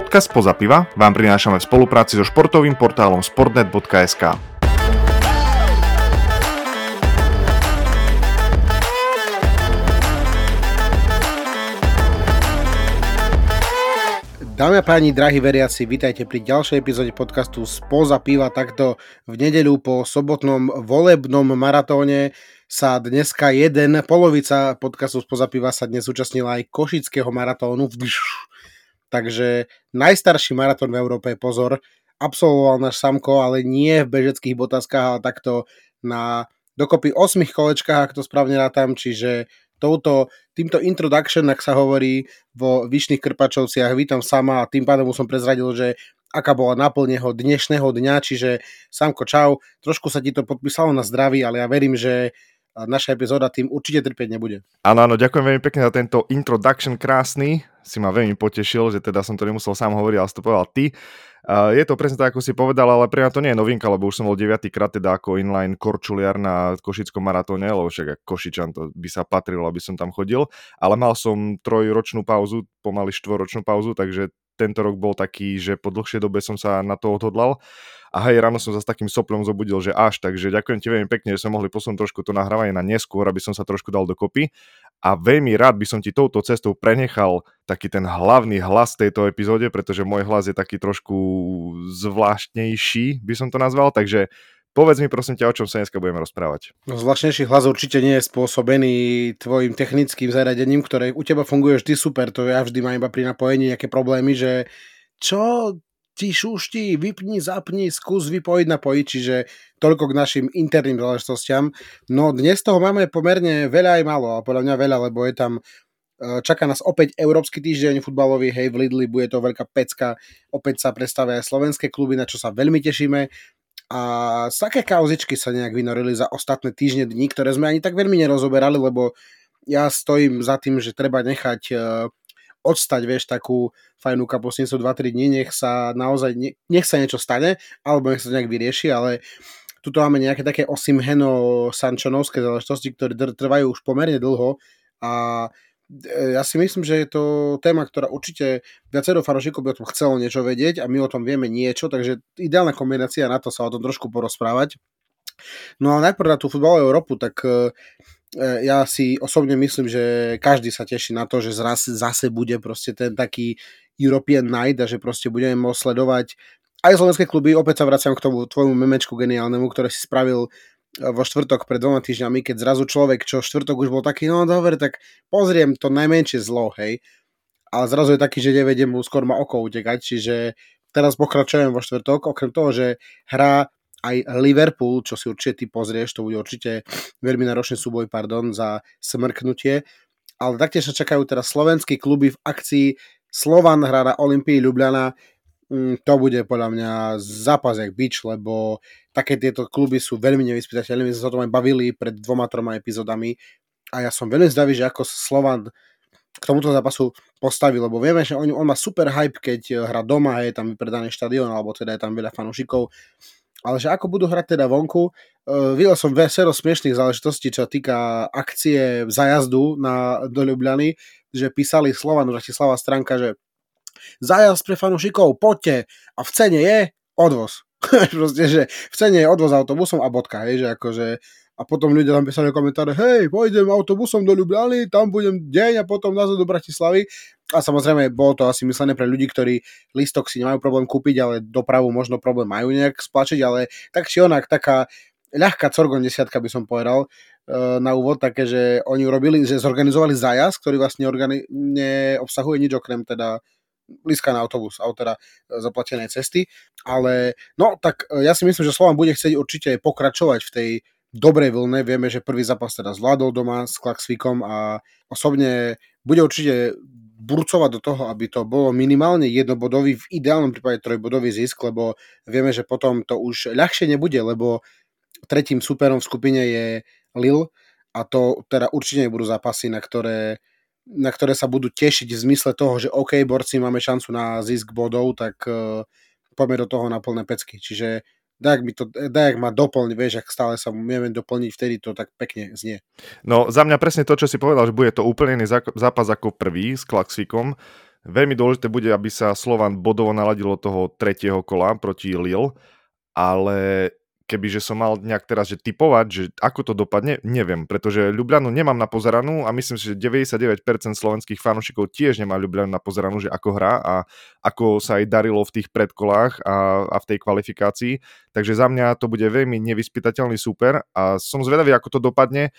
Podcast Poza piva vám prinášame v spolupráci so športovým portálom sportnet.sk. Dámy a páni, drahí veriaci, vítajte pri ďalšej epizóde podcastu Spoza piva. Takto v nedeľu po sobotnom volebnom maratóne sa dneska jeden, polovica podcastu Spoza piva sa dnes účastnila aj Košického maratónu. Takže najstarší maratón v Európe, pozor, absolvoval náš Samko, ale nie v bežeckých botaskách, ale takto na dokopy 8 kolečkách, ak to správne rátam, čiže touto, týmto introduction, ak sa hovorí vo Vyšných Krpačovciach, vítam sama a tým pádom som prezradil, že aká bola naplneho dnešného dňa, čiže Samko, čau, trošku sa ti to podpísalo na zdraví, ale ja verím, že naša epizóda tým určite trpieť nebude. Áno, áno, ďakujem veľmi pekne za tento introduction krásny. Si ma veľmi potešil, že teda som to nemusel sám hovoriť, ale to povedal ty. Uh, je to presne tak, ako si povedal, ale pre mňa to nie je novinka, lebo už som bol 9. krát teda ako inline korčuliar na Košickom maratóne, lebo však Košičan to by sa patrilo, aby som tam chodil, ale mal som trojročnú pauzu, pomaly štvoročnú pauzu, takže tento rok bol taký, že po dlhšej dobe som sa na to odhodlal. A hej, ráno som sa s takým soplom zobudil, že až, takže ďakujem ti veľmi pekne, že sme mohli posunúť trošku to nahrávanie na neskôr, aby som sa trošku dal dokopy. A veľmi rád by som ti touto cestou prenechal taký ten hlavný hlas tejto epizóde, pretože môj hlas je taký trošku zvláštnejší, by som to nazval, takže Povedz mi prosím ťa, o čom sa dneska budeme rozprávať. No, zvláštnejší hlas určite nie je spôsobený tvojim technickým zariadením, ktoré u teba funguje vždy super. To ja vždy mám iba pri napojení nejaké problémy, že čo ti šušti, vypni, zapni, skús vypojiť, napojiť, čiže toľko k našim interným záležitostiam. No dnes toho máme pomerne veľa aj málo, a podľa mňa veľa, lebo je tam e, Čaká nás opäť Európsky týždeň futbalový, hej, v Lidli bude to veľká pecka, opäť sa predstavia aj slovenské kluby, na čo sa veľmi tešíme. A také kauzičky sa nejak vynorili za ostatné týždne dní, ktoré sme ani tak veľmi nerozoberali, lebo ja stojím za tým, že treba nechať e, odstať, vieš, takú fajnú kapusnicu 2-3 dní, nech sa naozaj, nech sa niečo stane, alebo nech sa to nejak vyrieši, ale tuto máme nejaké také osimheno sančonovské záležitosti, ktoré trvajú už pomerne dlho a e, ja si myslím, že je to téma, ktorá určite viacero fanúšikov by o tom chcelo niečo vedieť a my o tom vieme niečo, takže ideálna kombinácia na to sa o tom trošku porozprávať. No a najprv na tú futbalovú Európu, tak e, E, ja si osobne myslím, že každý sa teší na to, že zase, zase bude proste ten taký European Night a že proste budeme môcť sledovať aj slovenské kluby. Opäť sa vraciam k tomu tvojmu memečku geniálnemu, ktoré si spravil e, vo štvrtok pred dvoma týždňami, keď zrazu človek, čo štvrtok už bol taký, no dobre, tak pozriem to najmenšie zlo, hej. Ale zrazu je taký, že nevedem skôr ma oko utekať, čiže teraz pokračujem vo štvrtok, okrem toho, že hra aj Liverpool, čo si určite ty pozrieš, to bude určite veľmi náročný súboj, pardon, za smrknutie. Ale taktiež sa čakajú teraz slovenské kluby v akcii Slovan hrá na Olympii Ljubljana. Mm, to bude podľa mňa zápas bič, lebo také tieto kluby sú veľmi nevyspytateľné. My sme sa o tom aj bavili pred dvoma, troma epizódami a ja som veľmi zdavý, že ako Slovan k tomuto zápasu postaví, lebo vieme, že on, on má super hype, keď hrá doma, je tam vypredaný štadión, alebo teda je tam veľa fanúšikov ale že ako budú hrať teda vonku, uh, videl som vesero smiešných záležitostí, čo týka akcie zajazdu na, do Ljubljany, že písali Slovan Bratislava stránka, že zajazd pre fanúšikov, poďte a v cene je odvoz. Proste, že v cene je odvoz autobusom a bodka, hej, že akože a potom ľudia tam písali komentáre, hej, pôjdem autobusom do Ljubljany, tam budem deň a potom nazad do Bratislavy. A samozrejme, bolo to asi myslené pre ľudí, ktorí listok si nemajú problém kúpiť, ale dopravu možno problém majú nejak splačiť, ale tak či onak, taká ľahká Corgon desiatka by som povedal e, na úvod, také, že oni urobili, že zorganizovali zájazd, ktorý vlastne neobsahuje nič okrem teda blízka na autobus, alebo teda zaplatené cesty, ale no tak e, ja si myslím, že Slovan bude chcieť určite pokračovať v tej dobrej vlne. Vieme, že prvý zápas teda zvládol doma s Klaxvikom a osobne bude určite burcovať do toho, aby to bolo minimálne jednobodový, v ideálnom prípade trojbodový zisk, lebo vieme, že potom to už ľahšie nebude, lebo tretím superom v skupine je Lil a to teda určite nebudú zápasy, na ktoré, na ktoré sa budú tešiť v zmysle toho, že OK, borci, máme šancu na zisk bodov, tak uh, poďme do toho na plné pecky. Čiže dajak, mi to, dajak ma doplň, vieš, ak stále sa vieme doplniť, vtedy to tak pekne znie. No za mňa presne to, čo si povedal, že bude to úplne iný zápas ako prvý s Klaxvikom. Veľmi dôležité bude, aby sa Slovan bodovo naladilo toho tretieho kola proti Lille, ale kebyže som mal nejak teraz že typovať, že ako to dopadne, neviem, pretože Ljubljanu nemám na pozeranú a myslím si, že 99% slovenských fanúšikov tiež nemá Ljubljanu na pozeranú, že ako hrá a ako sa jej darilo v tých predkolách a, a v tej kvalifikácii. Takže za mňa to bude veľmi nevyspytateľný super a som zvedavý, ako to dopadne.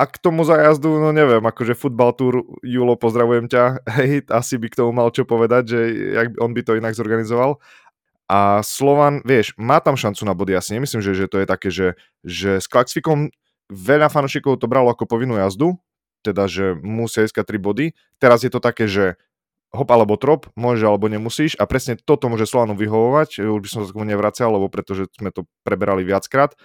A k tomu zajazdu, no neviem, akože futbal tour, Julo, pozdravujem ťa, hej, asi by k tomu mal čo povedať, že jak on by to inak zorganizoval. A Slovan, vieš, má tam šancu na body, ja si nemyslím, že, že to je také, že, že s Klaxvikom veľa fanúšikov to bralo ako povinnú jazdu, teda, že musia ísť 3 body. Teraz je to také, že hop alebo trop, môže alebo nemusíš a presne toto môže Slovanu vyhovovať, už by som sa k tomu nevracal, lebo pretože sme to preberali viackrát,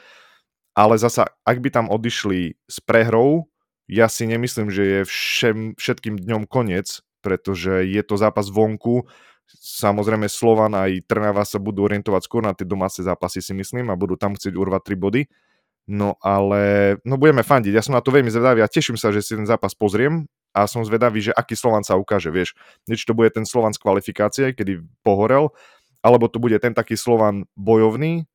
ale zasa, ak by tam odišli s prehrou, ja si nemyslím, že je všem, všetkým dňom koniec, pretože je to zápas vonku, Samozrejme Slovan aj Trnava sa budú orientovať skôr na tie domáce zápasy si myslím a budú tam chcieť urvať 3 body. No ale no budeme fandiť, ja som na to veľmi zvedavý a teším sa, že si ten zápas pozriem a som zvedavý, že aký Slovan sa ukáže, vieš. Či to bude ten Slovan z kvalifikácie, kedy pohorel, alebo to bude ten taký Slovan bojovný,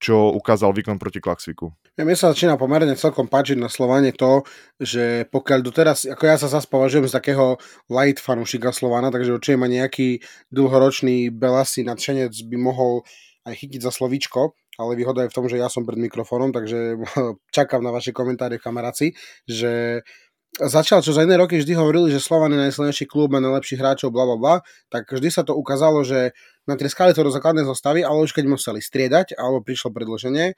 čo ukázal výkon proti Klaxviku. Ja mi sa začína pomerne celkom páčiť na Slovane to, že pokiaľ doteraz, ako ja sa zase považujem z takého light fanúšika Slovana, takže určite ma nejaký dlhoročný Belasi nadšenec by mohol aj chytiť za slovíčko, ale výhoda je v tom, že ja som pred mikrofónom, takže čakám na vaše komentáre kamaráci, že začal, čo za iné roky vždy hovorili, že Slovan je najsilnejší klub, má najlepších hráčov, bla bla bla, tak vždy sa to ukázalo, že natrieskali to do základnej zostavy, ale už keď museli striedať, alebo prišlo predloženie,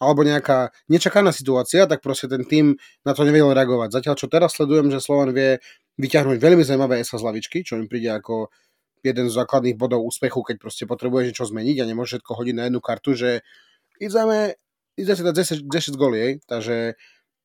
alebo nejaká nečakaná situácia, tak proste ten tým na to nevedel reagovať. Zatiaľ, čo teraz sledujem, že Slovan vie vyťahnuť veľmi zaujímavé SA z lavičky, čo im príde ako jeden z základných bodov úspechu, keď proste potrebuje niečo zmeniť a nemôže všetko hodiť na jednu kartu, že ideme, ide si dať 10, 10 goli, takže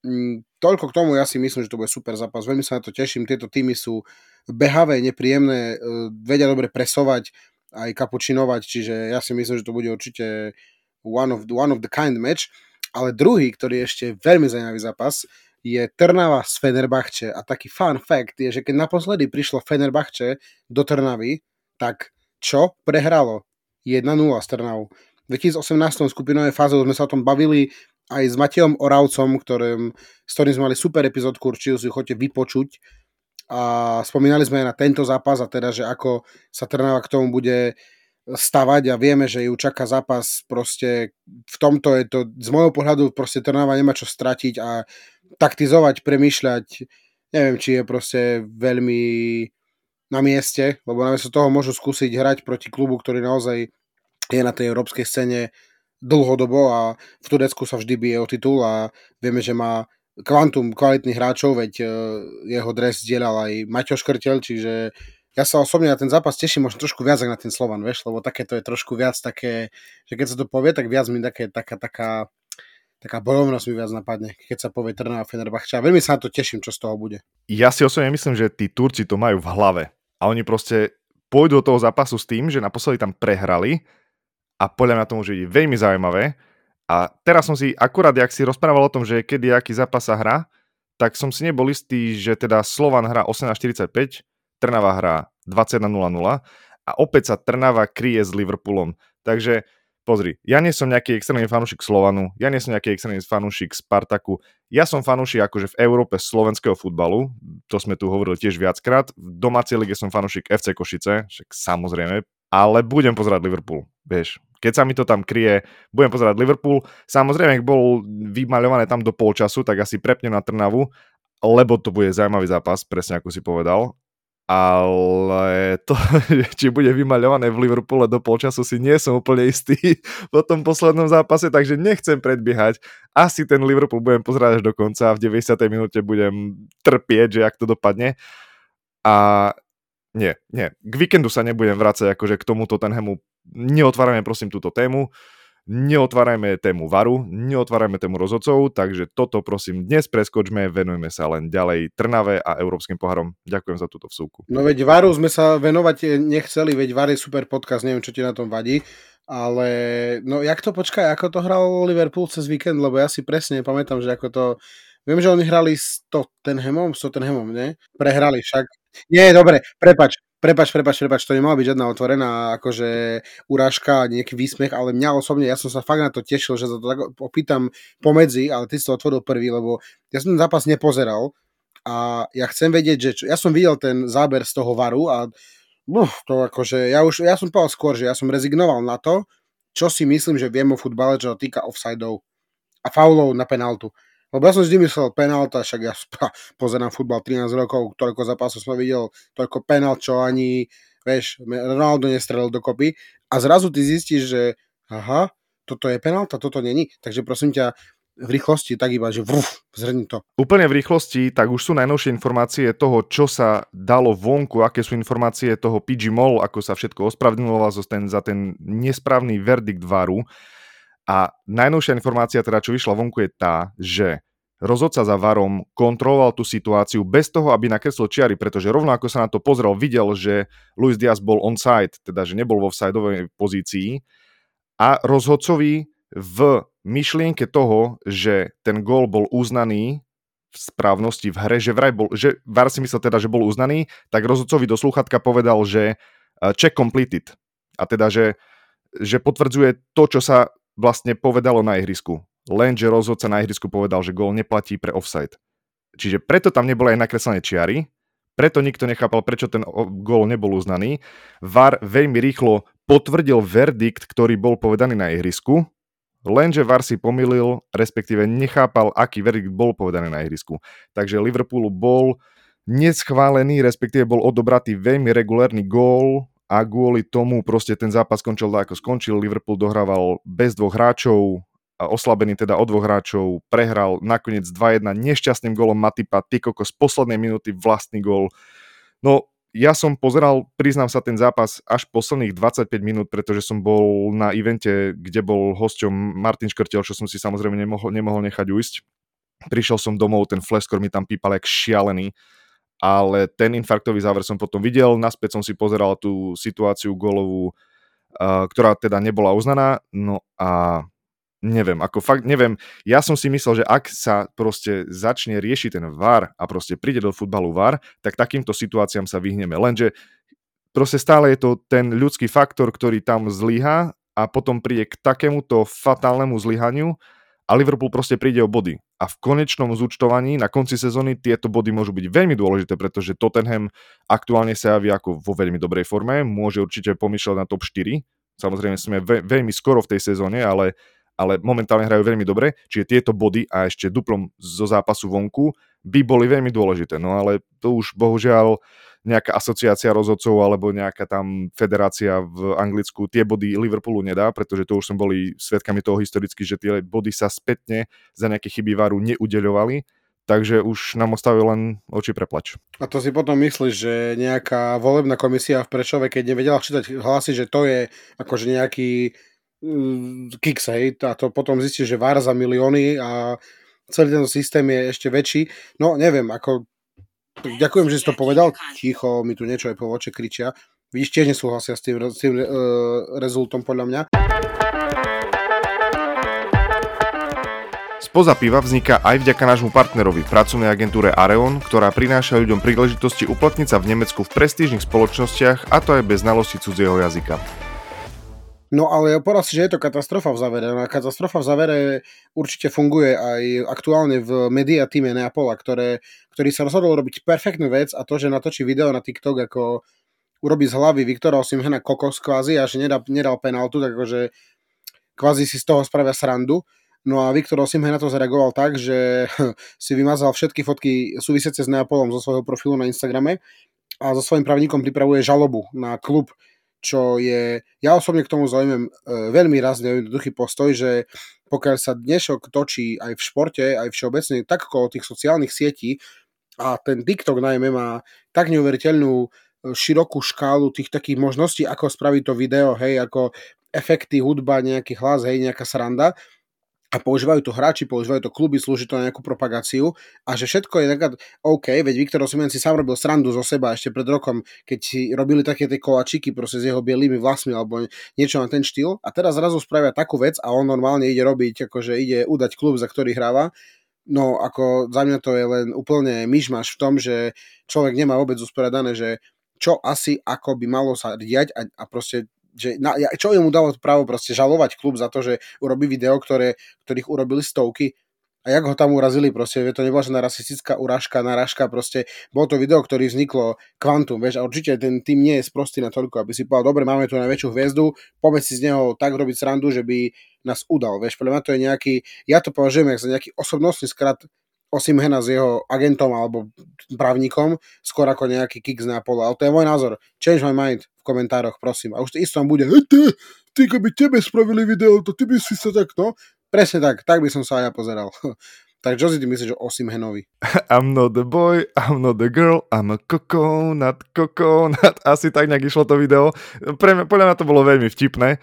mm, toľko k tomu, ja si myslím, že to bude super zápas, veľmi sa na to teším, tieto týmy sú behavé, nepríjemné, e, vedia dobre presovať, aj kapučinovať, čiže ja si myslím, že to bude určite one of, one of the kind match. Ale druhý, ktorý je ešte veľmi zaujímavý zápas, je Trnava z Fenerbahče. A taký fun fact je, že keď naposledy prišlo Fenerbahče do Trnavy, tak čo? Prehralo 1-0 s Trnavou. V 2018 skupinovej fáze sme sa o tom bavili aj s Matejom Oravcom, ktorým, s ktorým sme mali super epizódku, určite si chodte vypočuť a spomínali sme aj na tento zápas a teda, že ako sa Trnava k tomu bude stavať a vieme, že ju čaká zápas proste v tomto je to, z môjho pohľadu proste Trnava nemá čo stratiť a taktizovať, premýšľať, neviem, či je proste veľmi na mieste, lebo namiesto toho môžu skúsiť hrať proti klubu, ktorý naozaj je na tej európskej scéne dlhodobo a v Turecku sa vždy bije o titul a vieme, že má kvantum kvalitných hráčov, veď uh, jeho dres dielal aj Maťo Škrtel, čiže ja sa osobne na ten zápas teším možno trošku viac ako na ten Slovan, vieš, lebo také to je trošku viac také, že keď sa to povie, tak viac mi také, taká, taká, taká bojovnosť mi viac napadne, keď sa povie Trnava Fenerbahča. Veľmi sa na to teším, čo z toho bude. Ja si osobne myslím, že tí Turci to majú v hlave a oni proste pôjdu do toho zápasu s tým, že naposledy tam prehrali a podľa mňa to môže byť veľmi zaujímavé a teraz som si akurát, jak si rozprával o tom, že kedy aký zápas sa hrá, tak som si nebol istý, že teda Slovan hrá 18.45, Trnava hrá 21.00 a opäť sa Trnava kryje s Liverpoolom. Takže pozri, ja nie som nejaký extrémny fanúšik Slovanu, ja nie som nejaký extrémny fanúšik Spartaku, ja som fanúšik akože v Európe slovenského futbalu, to sme tu hovorili tiež viackrát, v domácej lige som fanúšik FC Košice, však samozrejme, ale budem pozerať Liverpool, vieš, keď sa mi to tam kryje, budem pozerať Liverpool. Samozrejme, ak bol vymaľované tam do polčasu, tak asi prepnem na Trnavu, lebo to bude zaujímavý zápas, presne ako si povedal. Ale to, či bude vymaľované v Liverpoole do polčasu, si nie som úplne istý po tom poslednom zápase, takže nechcem predbiehať. Asi ten Liverpool budem pozerať až do konca, v 90. minúte budem trpieť, že jak to dopadne. A nie, nie. K víkendu sa nebudem vrácať akože k tomuto Tenhamu neotvárajme prosím túto tému, neotvárajme tému varu, neotvárajme tému rozhodcov, takže toto prosím dnes preskočme, venujme sa len ďalej Trnave a Európskym pohárom. Ďakujem za túto vsúku. No veď varu sme sa venovať nechceli, veď var je super podcast, neviem čo ti na tom vadí, ale no jak to počkaj, ako to hral Liverpool cez víkend, lebo ja si presne pamätám, že ako to Viem, že oni hrali s Tottenhamom, s Tottenhamom, ne? Prehrali však. Nie, dobre, prepač. Prepač, prepač, prepač, to nemala byť žiadna otvorená akože urážka, nejaký výsmech, ale mňa osobne, ja som sa fakt na to tešil, že sa to tak opýtam pomedzi, ale ty si to otvoril prvý, lebo ja som ten zápas nepozeral a ja chcem vedieť, že čo, ja som videl ten záber z toho varu a buf, to akože, ja už, ja som povedal skôr, že ja som rezignoval na to, čo si myslím, že viem o futbale, čo týka offsideov a faulov na penaltu. Lebo ja som vždy myslel penálta, však ja pozerám futbal 13 rokov, toľko zápasov som videl, toľko penalt, čo ani, vieš, Ronaldo nestrelil dokopy. A zrazu ty zistíš, že aha, toto je penálta, toto není. Takže prosím ťa, v rýchlosti tak iba, že vrf, zhrni to. Úplne v rýchlosti, tak už sú najnovšie informácie toho, čo sa dalo vonku, aké sú informácie toho PG Mall, ako sa všetko ospravedlňoval za ten, za ten nesprávny verdikt varu. A najnovšia informácia, teda čo vyšla vonku, je tá, že rozhodca za varom kontroloval tú situáciu bez toho, aby nakreslil čiary, pretože rovno ako sa na to pozrel, videl, že Luis Diaz bol onside, teda že nebol vo offsideovej pozícii a rozhodcovi v myšlienke toho, že ten gól bol uznaný v správnosti v hre, že vraj bol, že VAR si myslel teda, že bol uznaný, tak rozhodcovi do sluchatka povedal, že eh, check completed. A teda, že, že potvrdzuje to, čo sa vlastne povedalo na ihrisku. Lenže rozhodca na ihrisku povedal, že gól neplatí pre offside. Čiže preto tam neboli aj nakreslené čiary, preto nikto nechápal, prečo ten gól nebol uznaný. VAR veľmi rýchlo potvrdil verdikt, ktorý bol povedaný na ihrisku, lenže VAR si pomýlil, respektíve nechápal, aký verdikt bol povedaný na ihrisku. Takže Liverpoolu bol neschválený, respektíve bol odobratý veľmi regulárny gól a kvôli tomu proste ten zápas skončil tak, ako skončil. Liverpool dohrával bez dvoch hráčov, oslabený teda o dvoch hráčov, prehral nakoniec 2-1 nešťastným golom Matipa, Tykoko z poslednej minúty vlastný gól. No, ja som pozeral, priznám sa, ten zápas až posledných 25 minút, pretože som bol na evente, kde bol hosťom Martin Škrtel, čo som si samozrejme nemohol, nemohol nechať ujsť. Prišiel som domov, ten flashscore mi tam pípal jak šialený ale ten infarktový záver som potom videl, naspäť som si pozeral tú situáciu golovú, uh, ktorá teda nebola uznaná, no a neviem, ako fakt neviem, ja som si myslel, že ak sa proste začne riešiť ten VAR a proste príde do futbalu VAR, tak takýmto situáciám sa vyhneme, lenže proste stále je to ten ľudský faktor, ktorý tam zlyha a potom príde k takémuto fatálnemu zlyhaniu a Liverpool proste príde o body. A v konečnom zúčtovaní na konci sezóny tieto body môžu byť veľmi dôležité, pretože Tottenham aktuálne sa javí ako vo veľmi dobrej forme, môže určite pomýšľať na top 4. Samozrejme sme ve- veľmi skoro v tej sezóne, ale, ale momentálne hrajú veľmi dobre, čiže tieto body a ešte duplom zo zápasu vonku by boli veľmi dôležité. No ale to už bohužiaľ nejaká asociácia rozhodcov alebo nejaká tam federácia v Anglicku tie body Liverpoolu nedá, pretože to už sme boli svetkami toho historicky, že tie body sa spätne za nejaké chyby varu neudeľovali, takže už nám ostávil len oči preplač. A to si potom myslíš, že nejaká volebná komisia v Prešove, keď nevedela čítať hlasy, že to je akože nejaký uh, hej, a to potom zistí, že VAR za milióny a celý ten systém je ešte väčší. No neviem, ako Ďakujem, že si to povedal. Ticho, mi tu niečo aj po voče kričia. Vidíš, tiež nesúhlasia s tým, s tým uh, rezultom podľa mňa. Spoza piva vzniká aj vďaka nášmu partnerovi, pracovnej agentúre Areon, ktorá prináša ľuďom príležitosti uplatniť sa v Nemecku v prestížnych spoločnostiach a to aj bez znalosti cudzieho jazyka. No ale povedal si, že je to katastrofa v závere. No katastrofa v závere určite funguje aj aktuálne v media týme Neapola, ktoré, ktorý sa rozhodol robiť perfektnú vec a to, že natočí video na TikTok ako urobí z hlavy Viktora Osimhena kokos kvázi a že nedal, nedal penaltu, tak akože kvázi si z toho spravia srandu. No a Viktor Osimhen na to zareagoval tak, že si vymazal všetky fotky súvisiace s Neapolom zo svojho profilu na Instagrame a so svojím právnikom pripravuje žalobu na klub čo je, ja osobne k tomu zaujímam e, veľmi razne jednoduchý postoj, že pokiaľ sa dnešok točí aj v športe, aj všeobecne, tak okolo tých sociálnych sietí a ten TikTok najmä má tak neuveriteľnú e, širokú škálu tých takých možností, ako spraviť to video, hej, ako efekty, hudba, nejaký hlas, hej, nejaká sranda, a používajú to hráči, používajú to kluby, slúži to na nejakú propagáciu a že všetko je taká OK, veď Viktor Osimhen si sám robil srandu zo seba ešte pred rokom, keď si robili také tie kolačiky proste s jeho bielými vlasmi alebo niečo na ten štýl a teraz zrazu spravia takú vec a on normálne ide robiť, akože ide udať klub, za ktorý hráva. No ako za mňa to je len úplne myšmaš v tom, že človek nemá vôbec usporiadané, že čo asi ako by malo sa diať a, a proste že na, čo mu dalo právo proste žalovať klub za to, že urobí video, ktoré, ktorých urobili stovky a jak ho tam urazili, proste, to nebola žiadna rasistická urážka, narážka, proste, bolo to video, ktorý vzniklo kvantum, vieš, a určite ten tým nie je sprostý na toľko, aby si povedal, dobre, máme tu najväčšiu hviezdu, poďme si z neho tak robiť srandu, že by nás udal, vieš, podľa mňa to je nejaký, ja to považujem za nejaký osobnostný skrat Osimhena s jeho agentom alebo právnikom, skôr ako nejaký kick z Neapola. Ale to je môj názor. Change my mind komentároch, prosím. A už to isto bude, ty, ty keby tebe spravili video, to ty by si sa tak, no. Presne tak, tak by som sa aj ja pozeral. tak čo si ty myslíš o Osimhenovi? I'm not the boy, I'm not the girl, I'm a coconut, coconut. Asi tak nejak išlo to video. Pre mňa, podľa mňa to bolo veľmi vtipné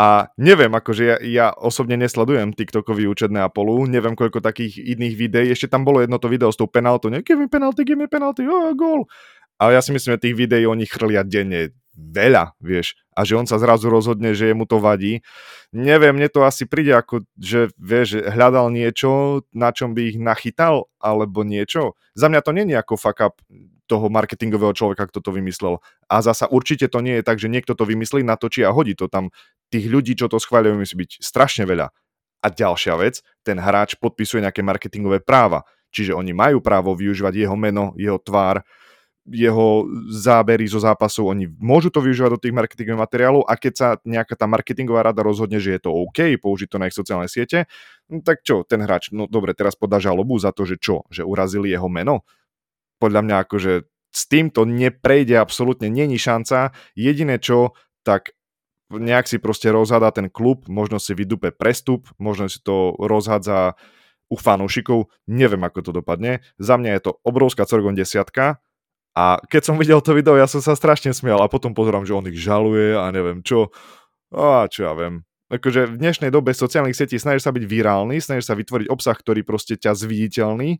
a neviem, akože ja, ja osobne nesledujem TikTokový účet Neapolu, neviem koľko takých iných videí, ešte tam bolo jedno to video s tou penaltou, ne, give me penalty, give me penalty, oh, gól. Ale ja si myslím, že tých videí oni chrlia denne veľa, vieš, a že on sa zrazu rozhodne, že mu to vadí. Neviem, mne to asi príde ako, že vieš, hľadal niečo, na čom by ich nachytal, alebo niečo. Za mňa to nie je ako fuck up toho marketingového človeka, kto to vymyslel. A zasa určite to nie je tak, že niekto to vymyslí, natočí a hodí to tam. Tých ľudí, čo to schváľujú, musí byť strašne veľa. A ďalšia vec, ten hráč podpisuje nejaké marketingové práva. Čiže oni majú právo využívať jeho meno, jeho tvár, jeho zábery zo zápasov, oni môžu to využívať do tých marketingových materiálov a keď sa nejaká tá marketingová rada rozhodne, že je to OK použiť to na ich sociálne siete, no tak čo, ten hráč, no dobre, teraz podá žalobu za to, že čo, že urazili jeho meno, podľa mňa akože s týmto neprejde absolútne, není šanca. Jediné čo, tak nejak si proste rozhádza ten klub, možno si vydupe prestup, možno si to rozhádza u fanúšikov, neviem ako to dopadne. Za mňa je to obrovská Corgon desiatka a keď som videl to video, ja som sa strašne smial a potom pozerám, že on ich žaluje a neviem čo. A čo ja viem. Akože v dnešnej dobe sociálnych sietí snažíš sa byť virálny, snažíš sa vytvoriť obsah, ktorý proste ťa zviditeľný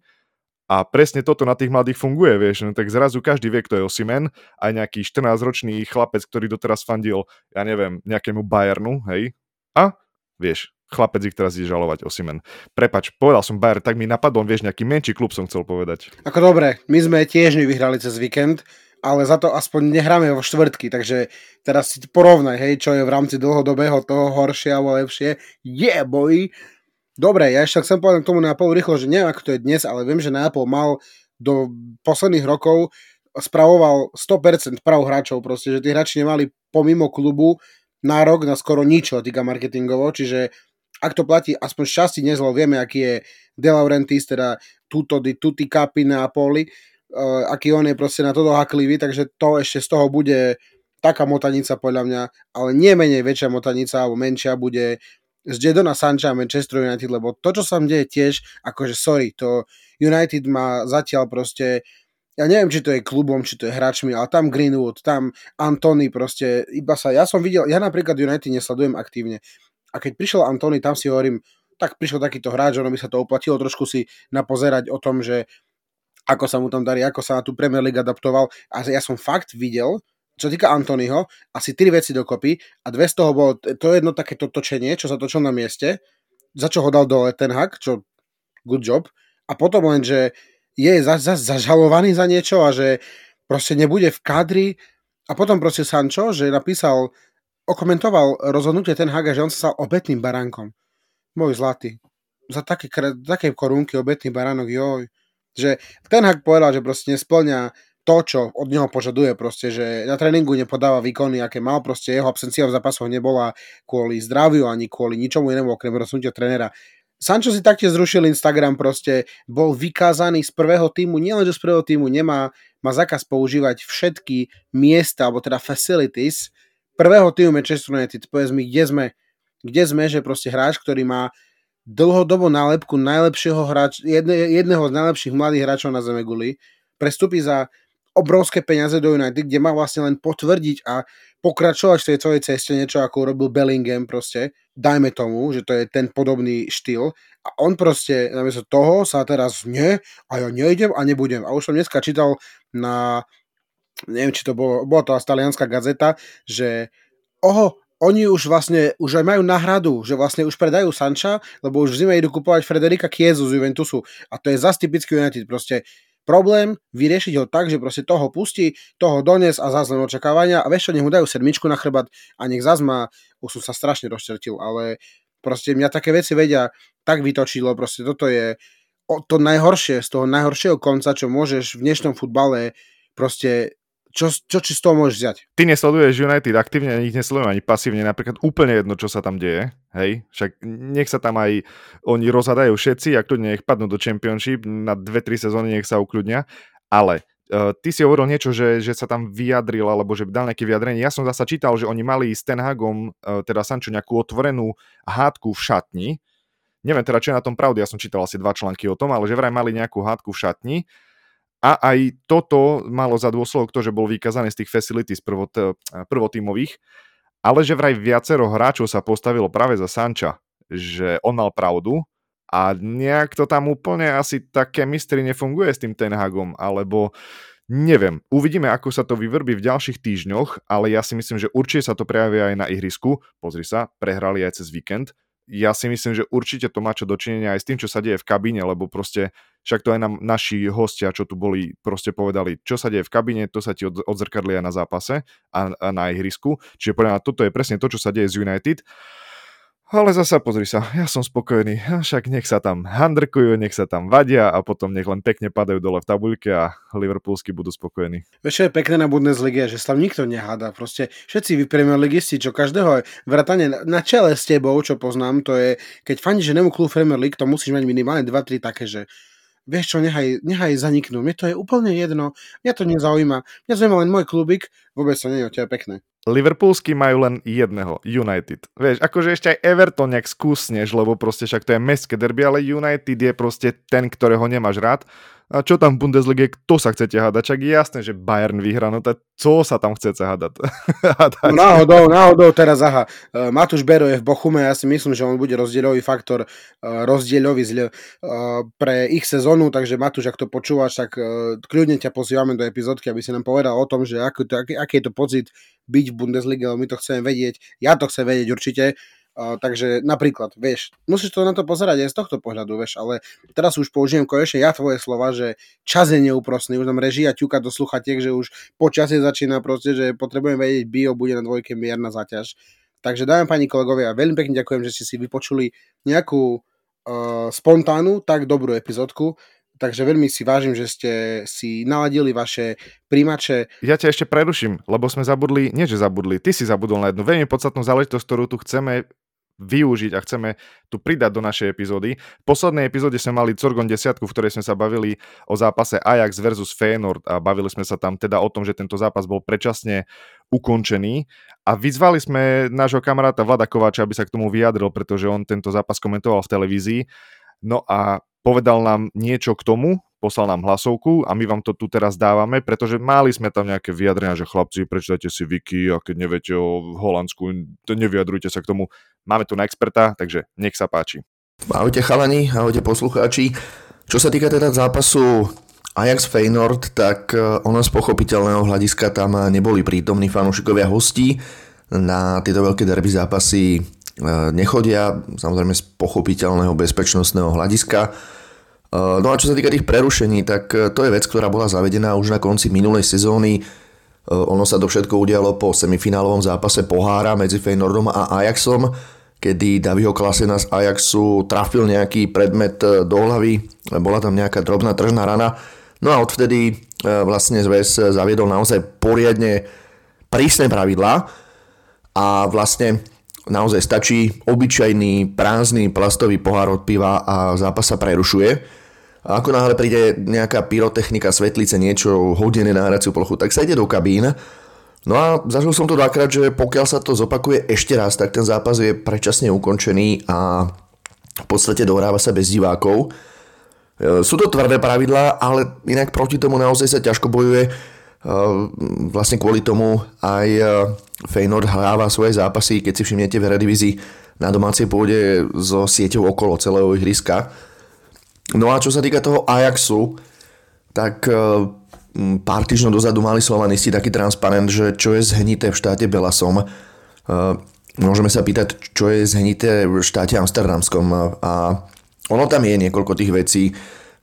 a presne toto na tých mladých funguje, vieš, no, tak zrazu každý vie, kto je Osimen, aj nejaký 14-ročný chlapec, ktorý doteraz fandil, ja neviem, nejakému Bayernu, hej, a vieš, chlapec ich teraz ide žalovať Osimen. Prepač, povedal som Bayern, tak mi napadol, vieš, nejaký menší klub som chcel povedať. Ako dobre, my sme tiež nevyhrali cez víkend, ale za to aspoň nehráme vo štvrtky, takže teraz si porovnaj, hej, čo je v rámci dlhodobého toho horšie alebo lepšie. Yeah, boy! Dobre, ja ešte chcem povedať k tomu Neapolu rýchlo, že neviem, ako to je dnes, ale viem, že Neapol mal do posledných rokov spravoval 100% prav hráčov, proste, že tí hráči nemali pomimo klubu nárok na skoro nič, týka marketingovo, čiže ak to platí aspoň šťastí nezlo, vieme, aký je De Laurentiis, teda tuto di tutti capi Neapoli, uh, aký on je proste na toto haklivý, takže to ešte z toho bude taká motanica podľa mňa, ale nie menej väčšia motanica alebo menšia bude z Jadona Sancha a Manchester United, lebo to, čo sa deje tiež, akože sorry, to United má zatiaľ proste ja neviem, či to je klubom, či to je hráčmi, ale tam Greenwood, tam Antony proste, iba sa, ja som videl, ja napríklad United nesledujem aktívne a keď prišiel Antony, tam si hovorím, tak prišiel takýto hráč, ono by sa to oplatilo trošku si napozerať o tom, že ako sa mu tam darí, ako sa na tú Premier League adaptoval. A ja som fakt videl, čo týka Antonyho, asi tri veci dokopy a dve z toho bolo to jedno takéto točenie, čo sa točilo na mieste, za čo ho dal dole ten hak, čo good job, a potom len, že je za, za, zažalovaný za niečo a že proste nebude v kadri a potom proste Sancho, že napísal, okomentoval rozhodnutie ten Haga, že on sa stal obetným baránkom. Môj zlatý. Za také, také korunky obetný baránok, joj. Že ten Hag povedal, že proste nesplňa to, čo od neho požaduje proste, že na tréningu nepodáva výkony, aké mal, proste jeho absencia v zápasoch nebola kvôli zdraviu ani kvôli ničomu inému, okrem rozhodnutia trénera. Sancho si taktiež zrušil Instagram, proste bol vykázaný z prvého týmu, nielenže z prvého týmu nemá, má zákaz používať všetky miesta, alebo teda facilities prvého týmu Manchester United. Povedz mi, kde sme, kde sme, že proste hráč, ktorý má dlhodobo nálepku najlepšieho hráč, jedne, jedného z najlepších mladých hráčov na Zemeguli, prestupí za obrovské peniaze do United, kde má vlastne len potvrdiť a pokračovať v tej svojej ceste, niečo ako urobil Bellingham proste, dajme tomu, že to je ten podobný štýl a on proste namiesto toho sa teraz nie a ja nejdem a nebudem. A už som dneska čítal na, neviem či to bolo, bola to talianská gazeta, že oho, oni už vlastne, už aj majú náhradu, že vlastne už predajú Sancha, lebo už v zime idú kupovať Frederika Kiezu z Juventusu. A to je zase typický United, proste problém vyriešiť ho tak, že proste toho pustí, toho dones a zás len očakávania. A vieš čo, nech mu dajú sedmičku na chrbát a nech zás má, už som sa strašne rozčertil, ale proste mňa také veci vedia tak vytočilo, proste toto je to najhoršie, z toho najhoršieho konca, čo môžeš v dnešnom futbale proste čo, čo či z toho môžeš vziať? Ty nesleduješ United aktívne, ich nesledujem ani pasívne, napríklad úplne jedno, čo sa tam deje, hej, však nech sa tam aj oni rozhadajú všetci a kľudne nech padnú do Championship, na 2-3 sezóny nech sa ukľudnia, ale uh, ty si hovoril niečo, že, že sa tam vyjadril, alebo že dal nejaké vyjadrenie. Ja som zasa čítal, že oni mali s Ten Hagom, uh, teda Sancho, nejakú otvorenú hádku v šatni, neviem teda, čo je na tom pravdy, ja som čítal asi dva články o tom, ale že vraj mali nejakú hádku v šatni, a aj toto malo za dôsledok to, že bol vykazaný z tých facilities prvot, eh, prvotímových, ale že vraj viacero hráčov sa postavilo práve za Sanča, že on mal pravdu a nejak to tam úplne asi také mistry nefunguje s tým Ten Hagom, alebo neviem, uvidíme, ako sa to vyvrbí v ďalších týždňoch, ale ja si myslím, že určite sa to prejavia aj na ihrisku. Pozri sa, prehrali aj cez víkend, ja si myslím, že určite to má čo dočinenia aj s tým, čo sa deje v kabíne, lebo proste však to aj nám naši hostia, čo tu boli, proste povedali, čo sa deje v kabíne, to sa ti odzrkadli aj na zápase a, a na ihrisku. Čiže podľa mňa toto je presne to, čo sa deje z United. Ale zasa pozri sa, ja som spokojný, však nech sa tam handrkujú, nech sa tam vadia a potom nech len pekne padajú dole v tabuľke a Liverpoolsky budú spokojní. Vieš, je pekné na Bundesliga, že sa tam nikto neháda. Proste všetci vy Ligisti, čo každého vrátane na čele s tebou, čo poznám, to je, keď fandíš, že nemú klub Premier League, to musíš mať minimálne 2-3 také, že vieš čo, nechaj, nechaj zaniknúť. Mne to je úplne jedno, mňa to nezaujíma. Mňa zaujíma len môj klubik, vôbec to nie je o teba pekné. Liverpoolsky majú len jedného, United. Vieš, akože ešte aj Everton nejak skúsneš, lebo proste však to je mestské derby, ale United je proste ten, ktorého nemáš rád a čo tam v Bundeslige, kto sa chcete hádať? Čak je jasné, že Bayern vyhrá, no to co sa tam chcete hádať? no náhodou, náhodou teraz, aha, uh, Matúš Bero je v Bochume, ja si myslím, že on bude rozdielový faktor, uh, rozdielový zle, uh, pre ich sezónu, takže Matúš, ak to počúvaš, tak kľudne ťa pozývame do epizódky, aby si nám povedal o tom, že aký, aký, aký je to pocit byť v Bundeslige, my to chceme vedieť, ja to chcem vedieť určite, Takže napríklad, vieš, musíš to na to pozerať aj z tohto pohľadu, vieš, ale teraz už použijem konečne ja tvoje slova, že čas je neúprostný, už nám režia ťuka do sluchatiek, že už po čase začína proste, že potrebujem vedieť, bio bude na dvojke mierna zaťaž. Takže dávam pani kolegovia, veľmi pekne ďakujem, že ste si vypočuli nejakú uh, spontánnu, tak dobrú epizódku. Takže veľmi si vážim, že ste si naladili vaše príjimače. Ja ťa ešte preruším, lebo sme zabudli, nie že zabudli, ty si zabudol na jednu veľmi podstatnú záležitosť, ktorú tu chceme využiť a chceme tu pridať do našej epizódy. V poslednej epizóde sme mali Corgon 10, v ktorej sme sa bavili o zápase Ajax versus Feyenoord a bavili sme sa tam teda o tom, že tento zápas bol predčasne ukončený a vyzvali sme nášho kamaráta Vlada Kováča, aby sa k tomu vyjadril, pretože on tento zápas komentoval v televízii. No a povedal nám niečo k tomu, poslal nám hlasovku a my vám to tu teraz dávame, pretože mali sme tam nejaké vyjadrenia, že chlapci, prečítajte si Wiki a keď neviete o Holandsku, nevyjadrujte sa k tomu. Máme tu na experta, takže nech sa páči. Ahojte chalani, ahojte poslucháči. Čo sa týka teda zápasu Ajax Feyenoord, tak e, ono z pochopiteľného hľadiska tam neboli prítomní fanúšikovia hostí. Na tieto veľké derby zápasy e, nechodia, samozrejme z pochopiteľného bezpečnostného hľadiska no a čo sa týka tých prerušení, tak eh, to je vec, ktorá bola zavedená už na konci minulej sezóny. Eh, ono sa to všetko udialo po semifinálovom zápase pohára medzi Feyenoordom a Ajaxom, kedy Daviho Klasena z Ajaxu trafil nejaký predmet do hlavy, bola tam nejaká drobná tržná rana. No a odvtedy vlastne zväz zaviedol naozaj poriadne prísne pravidlá a vlastne naozaj stačí obyčajný prázdny plastový pohár od piva a zápas sa prerušuje a ako náhle príde nejaká pyrotechnika, svetlice, niečo hodené na hraciu plochu, tak sa ide do kabín. No a zažil som to dvakrát, že pokiaľ sa to zopakuje ešte raz, tak ten zápas je predčasne ukončený a v podstate dohráva sa bez divákov. E, sú to tvrdé pravidlá, ale inak proti tomu naozaj sa ťažko bojuje. E, vlastne kvôli tomu aj e, Feynord hráva svoje zápasy, keď si všimnete v Eredivizi na domácej pôde so sieťou okolo celého ihriska No a čo sa týka toho Ajaxu, tak e, pár týždňov dozadu mali slovanisti taký transparent, že čo je zhnité v štáte Belasom. E, môžeme sa pýtať, čo je zhnité v štáte Amsterdamskom. A ono tam je niekoľko tých vecí, e,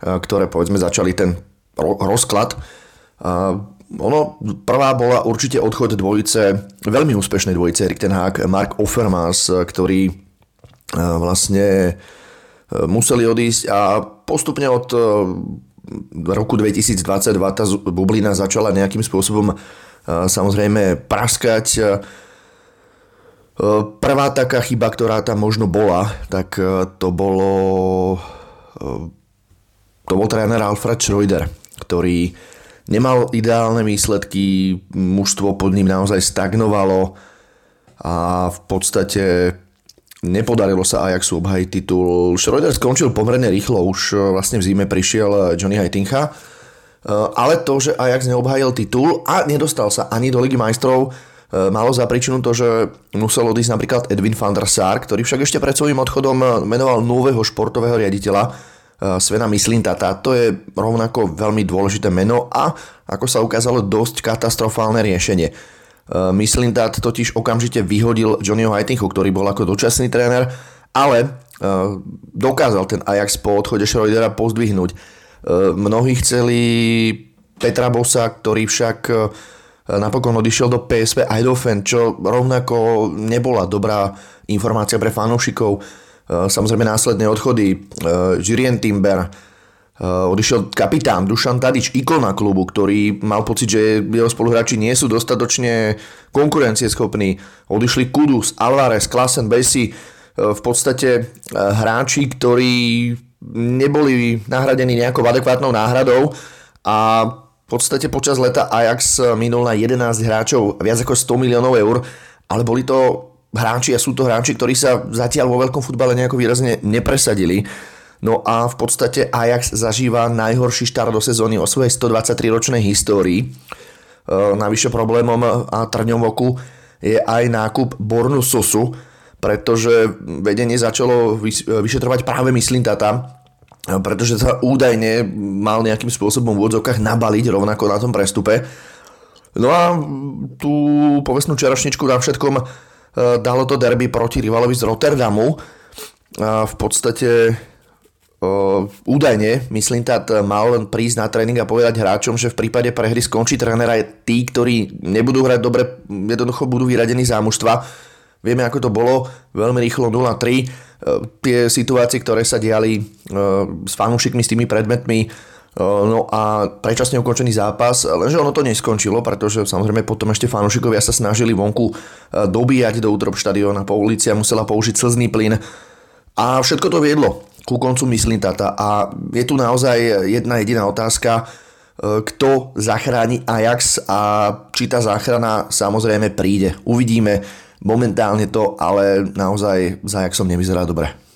ktoré povedzme začali ten ro- rozklad. Ono, prvá bola určite odchod dvojice, veľmi úspešnej dvojice, Erik Ten Hag, Mark Offermas, ktorý vlastne museli odísť a postupne od uh, roku 2022 tá bublina začala nejakým spôsobom samozrejme praskať. Eh, prvá taká chyba, ktorá tam možno bola, tak eh, to bolo eh, to bol tréner Alfred Schroeder, ktorý nemal ideálne výsledky, mužstvo pod ním naozaj stagnovalo a v podstate nepodarilo sa Ajaxu obhajiť titul. Schroeder skončil pomerne rýchlo, už vlastne v zime prišiel Johnny Heitincha, ale to, že Ajax neobhajil titul a nedostal sa ani do Ligy majstrov, E, malo za príčinu to, že musel odísť napríklad Edwin van der Sar, ktorý však ešte pred svojím odchodom menoval nového športového riaditeľa e, Svena Mislintata. To je rovnako veľmi dôležité meno a ako sa ukázalo dosť katastrofálne riešenie. E, Mislintat totiž okamžite vyhodil Johnnyho Heitinchu, ktorý bol ako dočasný tréner, ale dokázal ten Ajax po odchode Schroedera pozdvihnúť. Mnohí chceli Petra Bosa, ktorý však napokon odišiel do PSV Eindhoven, čo rovnako nebola dobrá informácia pre fanúšikov. Samozrejme následné odchody Jirien Timber, odišiel kapitán Dušan Tadič, ikona klubu, ktorý mal pocit, že jeho spoluhráči nie sú dostatočne konkurencieschopní. Odišli Kudus, Alvarez, Klasen, Bessi, v podstate hráči, ktorí neboli nahradení nejakou adekvátnou náhradou a v podstate počas leta Ajax minul na 11 hráčov viac ako 100 miliónov eur, ale boli to hráči a sú to hráči, ktorí sa zatiaľ vo veľkom futbale nejako výrazne nepresadili. No a v podstate Ajax zažíva najhorší štart do sezóny o svojej 123-ročnej histórii. E, navyše problémom a trňom oku je aj nákup Bornu Sosu, pretože vedenie začalo vyšetrovať práve Tata, pretože sa údajne mal nejakým spôsobom v úvodzovkách nabaliť rovnako na tom prestupe. No a tú povestnú čarošničku na všetkom e, dalo to derby proti rivalovi z Rotterdamu. A v podstate údajne, myslím, tak mal len prísť na tréning a povedať hráčom, že v prípade prehry skončí trénera aj tí, ktorí nebudú hrať dobre, jednoducho budú vyradení zámužstva. Vieme, ako to bolo, veľmi rýchlo 0-3 Eh, tie situácie, ktoré sa diali eh, s fanúšikmi, s tými predmetmi, No a predčasne ukončený zápas, lenže ono to neskončilo, pretože samozrejme potom ešte fanúšikovia sa snažili vonku dobíjať do útrop štadióna, po ulici a musela použiť slzný plyn. A všetko to viedlo ku koncu myslím tata. A je tu naozaj jedna jediná otázka, kto zachráni Ajax a či tá záchrana samozrejme príde. Uvidíme. Momentálne to ale naozaj za som nevyzerá dobre.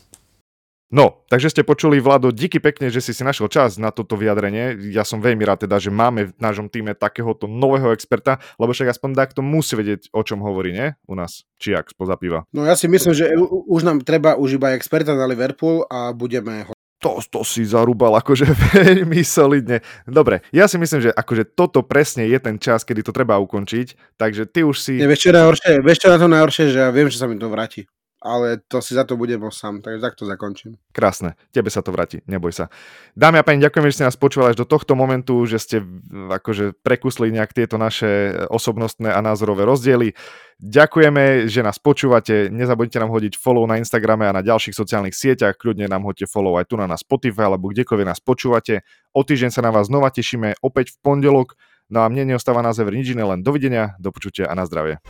No, takže ste počuli, Vlado, díky pekne, že si si našiel čas na toto vyjadrenie. Ja som veľmi rád teda, že máme v nášom týme takéhoto nového experta, lebo však aspoň takto musí vedieť, o čom hovorí, nie? U nás. Či ak spoza piva. No ja si myslím, že už nám treba už iba experta na Liverpool a budeme ho to, to si zarúbal akože veľmi solidne. Dobre, ja si myslím, že akože toto presne je ten čas, kedy to treba ukončiť, takže ty už si... Ne, vieš, čo najhoršie, vieš čo na to najhoršie, že ja viem, že sa mi to vráti ale to si za to budem sám, takže takto zakončím. Krásne, tebe sa to vráti, neboj sa. Dámy a páni, ďakujem, že ste nás počúvali až do tohto momentu, že ste akože prekusli nejak tieto naše osobnostné a názorové rozdiely. Ďakujeme, že nás počúvate, nezabudnite nám hodiť follow na Instagrame a na ďalších sociálnych sieťach, kľudne nám hoďte follow aj tu na nás Spotify alebo kdekoľvek nás počúvate. O týždeň sa na vás znova tešíme opäť v pondelok, no a mne neostáva na záver nič iné, len dovidenia, do počutia a na zdravie.